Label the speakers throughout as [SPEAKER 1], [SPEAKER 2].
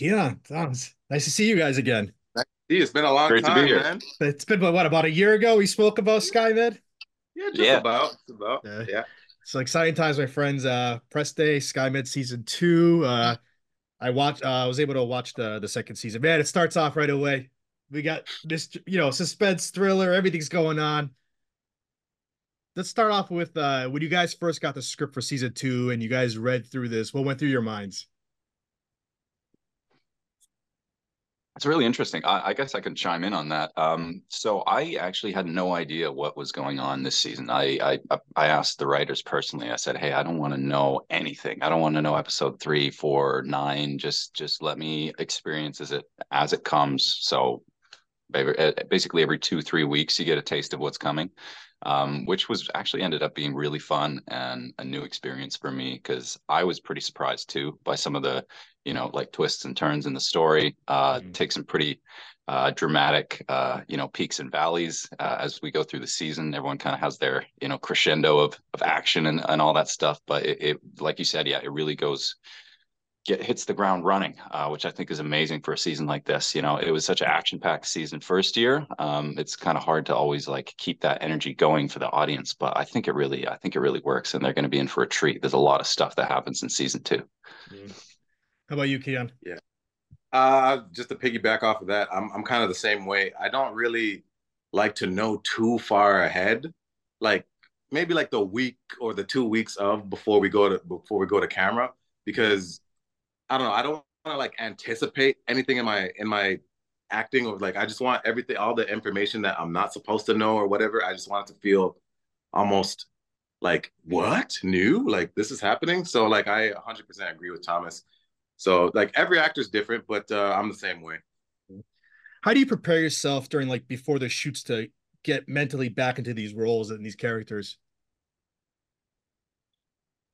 [SPEAKER 1] Yeah, Thomas. Nice to see you guys again.
[SPEAKER 2] It's been a long
[SPEAKER 3] Great to
[SPEAKER 2] time,
[SPEAKER 3] be here.
[SPEAKER 1] man. It's been what about a year ago? We spoke about SkyMed.
[SPEAKER 2] Yeah, just
[SPEAKER 3] Yeah.
[SPEAKER 2] about. Just about.
[SPEAKER 1] Yeah.
[SPEAKER 2] Yeah.
[SPEAKER 1] It's exciting times, my friends. Uh, press day, SkyMed season two. Uh, I watched. Uh, I was able to watch the the second season. Man, it starts off right away. We got this, you know, suspense thriller. Everything's going on. Let's start off with uh, when you guys first got the script for season two, and you guys read through this. What went through your minds?
[SPEAKER 3] It's really interesting. I, I guess I can chime in on that. Um, so I actually had no idea what was going on this season. I, I I asked the writers personally. I said, "Hey, I don't want to know anything. I don't want to know episode three, four, nine. Just just let me experience as it as it comes." So eh, basically, every two three weeks, you get a taste of what's coming. Um, which was actually ended up being really fun and a new experience for me because I was pretty surprised too by some of the you know like twists and turns in the story uh mm-hmm. take some pretty uh dramatic uh you know peaks and valleys uh, as we go through the season everyone kind of has their you know crescendo of of action and, and all that stuff but it, it like you said yeah it really goes get hits the ground running uh, which i think is amazing for a season like this you know it was such an action packed season first year um it's kind of hard to always like keep that energy going for the audience but i think it really i think it really works and they're going to be in for a treat there's a lot of stuff that happens in season 2
[SPEAKER 1] mm-hmm. How about you, Kheon?
[SPEAKER 2] Yeah. Uh, just to piggyback off of that, I'm I'm kind of the same way. I don't really like to know too far ahead, like maybe like the week or the two weeks of before we go to before we go to camera, because I don't know. I don't want to like anticipate anything in my in my acting or like I just want everything, all the information that I'm not supposed to know or whatever. I just want it to feel almost like what new like this is happening. So like I 100% agree with Thomas so like every actor is different, but uh, I'm the same way.
[SPEAKER 1] How do you prepare yourself during like before the shoots to get mentally back into these roles and these characters?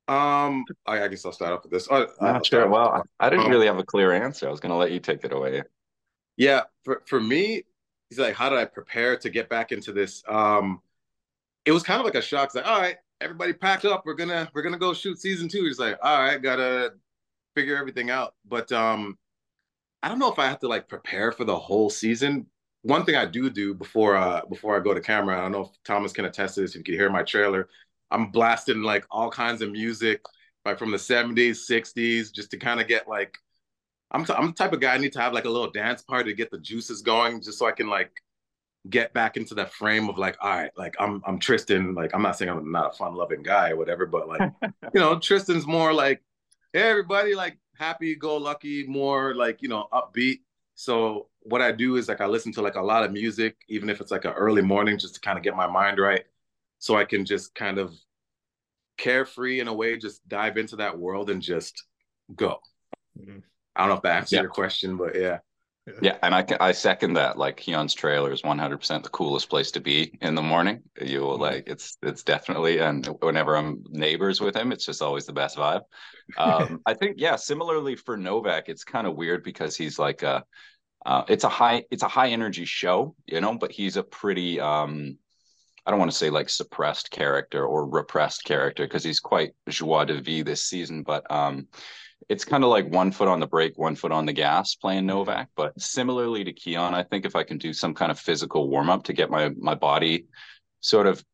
[SPEAKER 2] Um, I, I guess I'll start off with this. Oh,
[SPEAKER 3] Not sure. Well, I didn't um, really have a clear answer. I was going to let you take it away.
[SPEAKER 2] Yeah, for for me, he's like, how did I prepare to get back into this? Um, it was kind of like a shock. It's like, all right, everybody packed up. We're gonna we're gonna go shoot season two. He's like, all right, gotta figure everything out. But um, I don't know if I have to like prepare for the whole season. One thing I do do before uh before I go to camera, I don't know if Thomas can attest to this. If you can hear my trailer, I'm blasting like all kinds of music, like from the 70s, 60s, just to kind of get like. I'm t- I'm the type of guy I need to have like a little dance party to get the juices going, just so I can like get back into that frame of like, all right, like I'm I'm Tristan. Like I'm not saying I'm not a fun loving guy or whatever, but like, you know, Tristan's more like hey everybody like happy go lucky more like you know upbeat so what i do is like i listen to like a lot of music even if it's like an early morning just to kind of get my mind right so i can just kind of carefree in a way just dive into that world and just go mm-hmm. i don't know if that answers yeah. your question but yeah
[SPEAKER 3] yeah, and I I second that. Like Kheon's trailer is 100% the coolest place to be in the morning. You will mm-hmm. like it's it's definitely and whenever I'm neighbors with him, it's just always the best vibe. Um, I think yeah, similarly for Novak, it's kind of weird because he's like a uh, it's a high it's a high energy show, you know, but he's a pretty um I don't want to say like suppressed character or repressed character because he's quite joie de vivre this season, but um it's kind of like one foot on the brake, one foot on the gas playing mm-hmm. Novak. But similarly to Kheon, I think if I can do some kind of physical warm up to get my my body sort of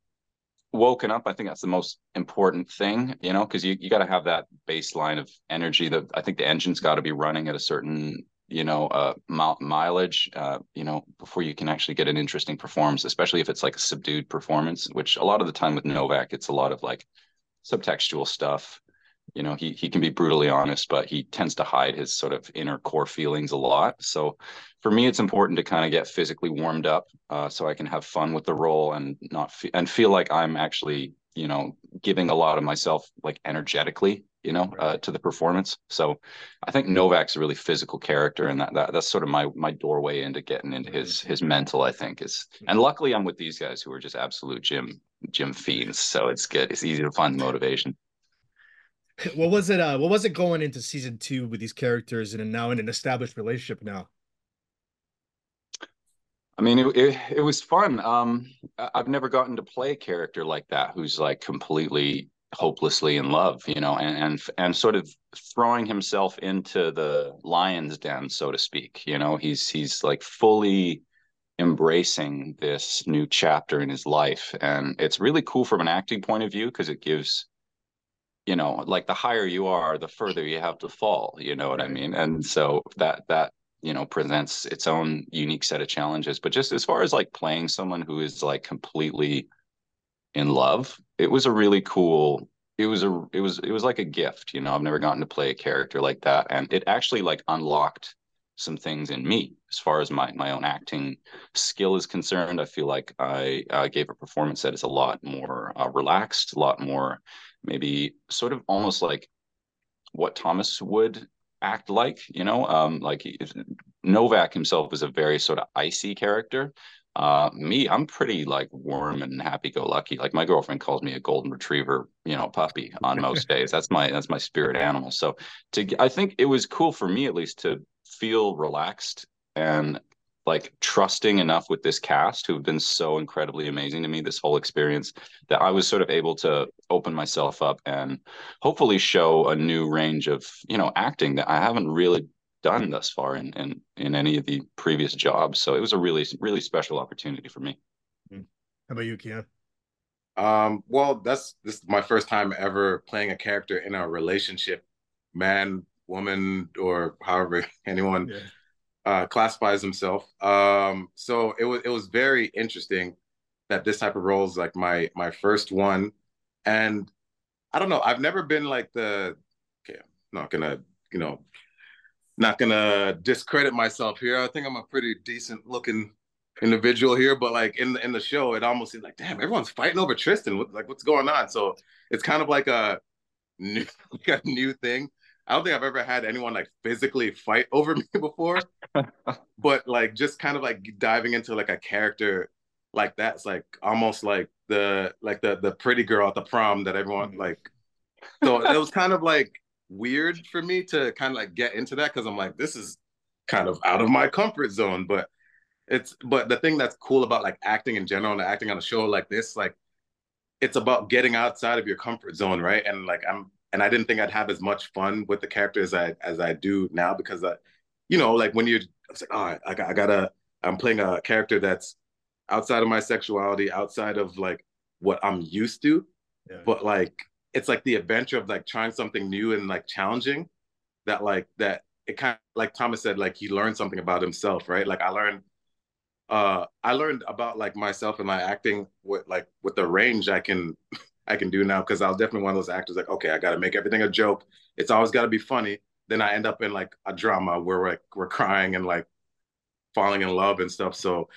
[SPEAKER 3] woken up, I think that's the most important thing, you know, because you, you got to have that baseline of energy that I think the engine's got to be running at a certain, you know, uh, mileage, uh, you know, before you can actually get an interesting performance, especially if it's like a subdued performance, which a lot of the time with Novak, it's a lot of like subtextual stuff. You know he he can be brutally honest but he tends to hide his sort of inner core feelings a lot. So for me it's important to kind of get physically warmed up uh, so i can have fun with the role and not fe- and feel like i'm actually you know giving a lot of myself like energetically you know uh, to the performance. So i think novak's a really physical character and that, that that's sort of my my doorway into getting into his his mental i think is and luckily i'm with these guys who are just absolute gym gym fiends so it's good. It's easy to find the motivation.
[SPEAKER 1] What was it uh what was it going into season two with these characters and now in an established relationship now
[SPEAKER 3] i mean it, it, it was fun um i've never gotten to play a character like that who's like completely hopelessly in love, you know, and and and sort of throwing himself into the lion's den, so to speak. You know, he's he's like fully embracing this new chapter in his life, and it's really cool from an acting point of view because it gives you know like the higher you are the further you have to fall you know what i mean and so that that you know presents its own unique set of challenges but just as far as like playing someone who is like completely in love it was a really cool it was a it was it was like a gift you know? I've never gotten to play a character like that and it actually like unlocked some things in me as far as my my own acting skill is concerned. I feel like i uh, gave a performance that is a lot more uh, relaxed a lot more maybe sort of almost like what thomas would act like you know um like novak himself is a very sort of icy character uh, me, I'm pretty like warm and happy-go-lucky. Like my girlfriend calls me a golden retriever, you know, puppy on most days. That's my that's my spirit animal. So to I think it was cool for me at least to feel relaxed and like trusting enough with this cast who've been so incredibly amazing to me this whole experience that I was sort of able to open myself up and hopefully show a new range of, you know, acting that I haven't really done thus far in in in any of the previous jobs. So it was a really really special opportunity for me.
[SPEAKER 1] Hmm. How about you, Kheon?
[SPEAKER 2] Um, well, that's this is my first time ever playing a character in a relationship, man, woman, or however anyone yeah. Uh, classifies himself. Um, so it was it was very interesting that this type of role is like my my first one, and I don't know. I've never been like the okay, I'm not gonna you know not gonna discredit myself here. I think I'm a pretty decent looking individual here, but like in the in the show, it almost seems like, damn, everyone's fighting over Tristan. What, like, what's going on? So it's kind of like a new like a new thing. I don't think I've ever had anyone like physically fight over me before, but like just kind of like diving into like a character like that's like almost like the like the the pretty girl at the prom that everyone mm-hmm. like. So it was kind of like weird for me to kind of like get into that because I'm like, this is kind of out of my comfort zone. But it's but the thing that's cool about like acting in general and acting on a show like this, like it's about getting outside of your comfort zone, right? And like I'm and I didn't think I'd have as much fun with the character as I as I do now because I, you know, like when you're I was like, all right, I, I gotta I'm playing a character that's outside of my sexuality, outside of like what I'm used to. Yeah. But like it's like the adventure of like trying something new and like challenging that like that it kind of like Thomas said like he learned something about himself right like I learned uh I learned about like myself and my acting with like with the range I can I can do now because I was definitely one of those actors like okay I got to make everything a joke it's always got to be funny then I end up in like a drama where we're, like we're crying and like falling in love and stuff so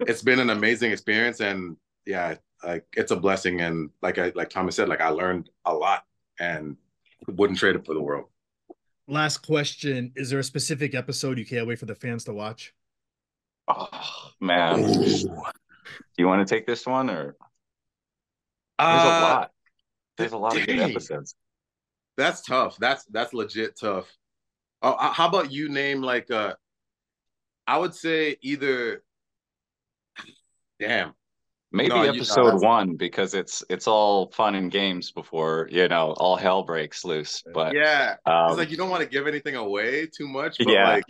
[SPEAKER 2] it's been an amazing experience and yeah like it's a blessing and like I like Thomas said, like I learned a lot and wouldn't trade it for the world.
[SPEAKER 1] Last question. Is there a specific episode you can't wait for the fans to watch?
[SPEAKER 3] Oh man. Ooh. Do you want to take this one or there's uh, a lot. There's a lot dang. of good episodes.
[SPEAKER 2] That's tough. That's that's legit tough. Oh, uh, how about you name like uh I would say either damn
[SPEAKER 3] Maybe no, episode you, one because it's it's all fun and games before you know all hell breaks loose. But
[SPEAKER 2] yeah, um, it's like you don't want to give anything away too much. But yeah.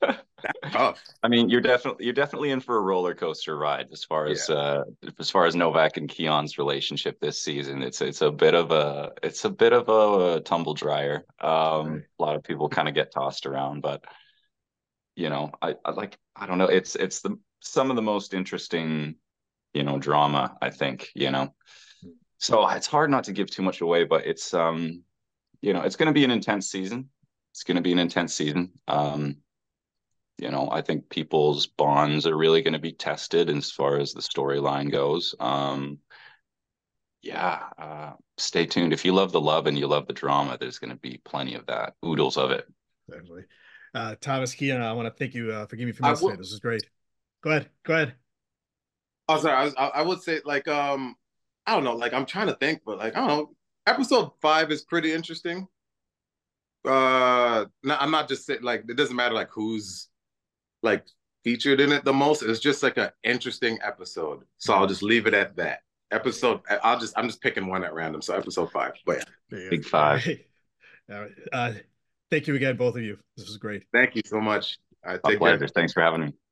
[SPEAKER 2] like
[SPEAKER 3] tough. I mean, you're definitely you're definitely in for a roller coaster ride as far as yeah. uh as far as Novak and Kheon's relationship this season. It's it's a bit of a it's a bit of a, a tumble dryer. Um, right. a lot of people kind of get tossed around, but you know, I, I like I don't know. It's it's the some of the most interesting you know drama i think you know so it's hard not to give too much away but it's um you know it's going to be an intense season it's going to be an intense season um you know i think people's bonds are really going to be tested as far as the storyline goes um yeah uh stay tuned if you love the love and you love the drama there's going to be plenty of that oodles of it
[SPEAKER 1] definitely uh thomas kheon i want to thank you uh, for giving me from this this is great go ahead go ahead
[SPEAKER 2] Oh, sorry. I, was, I, would say like um, I don't know. Like I'm trying to think, but like I don't know. Episode five is pretty interesting. Uh, not, I'm not just saying like it doesn't matter like who's like featured in it the most. It's just like an interesting episode. So I'll just leave it at that. episode. I'll just I'm just picking one at random. So episode five. But
[SPEAKER 3] yeah, big five.
[SPEAKER 1] All right. Uh, thank you again, both of you. This was great.
[SPEAKER 2] Thank you so much.
[SPEAKER 3] All right, take pleasure. Care. Thanks for having me.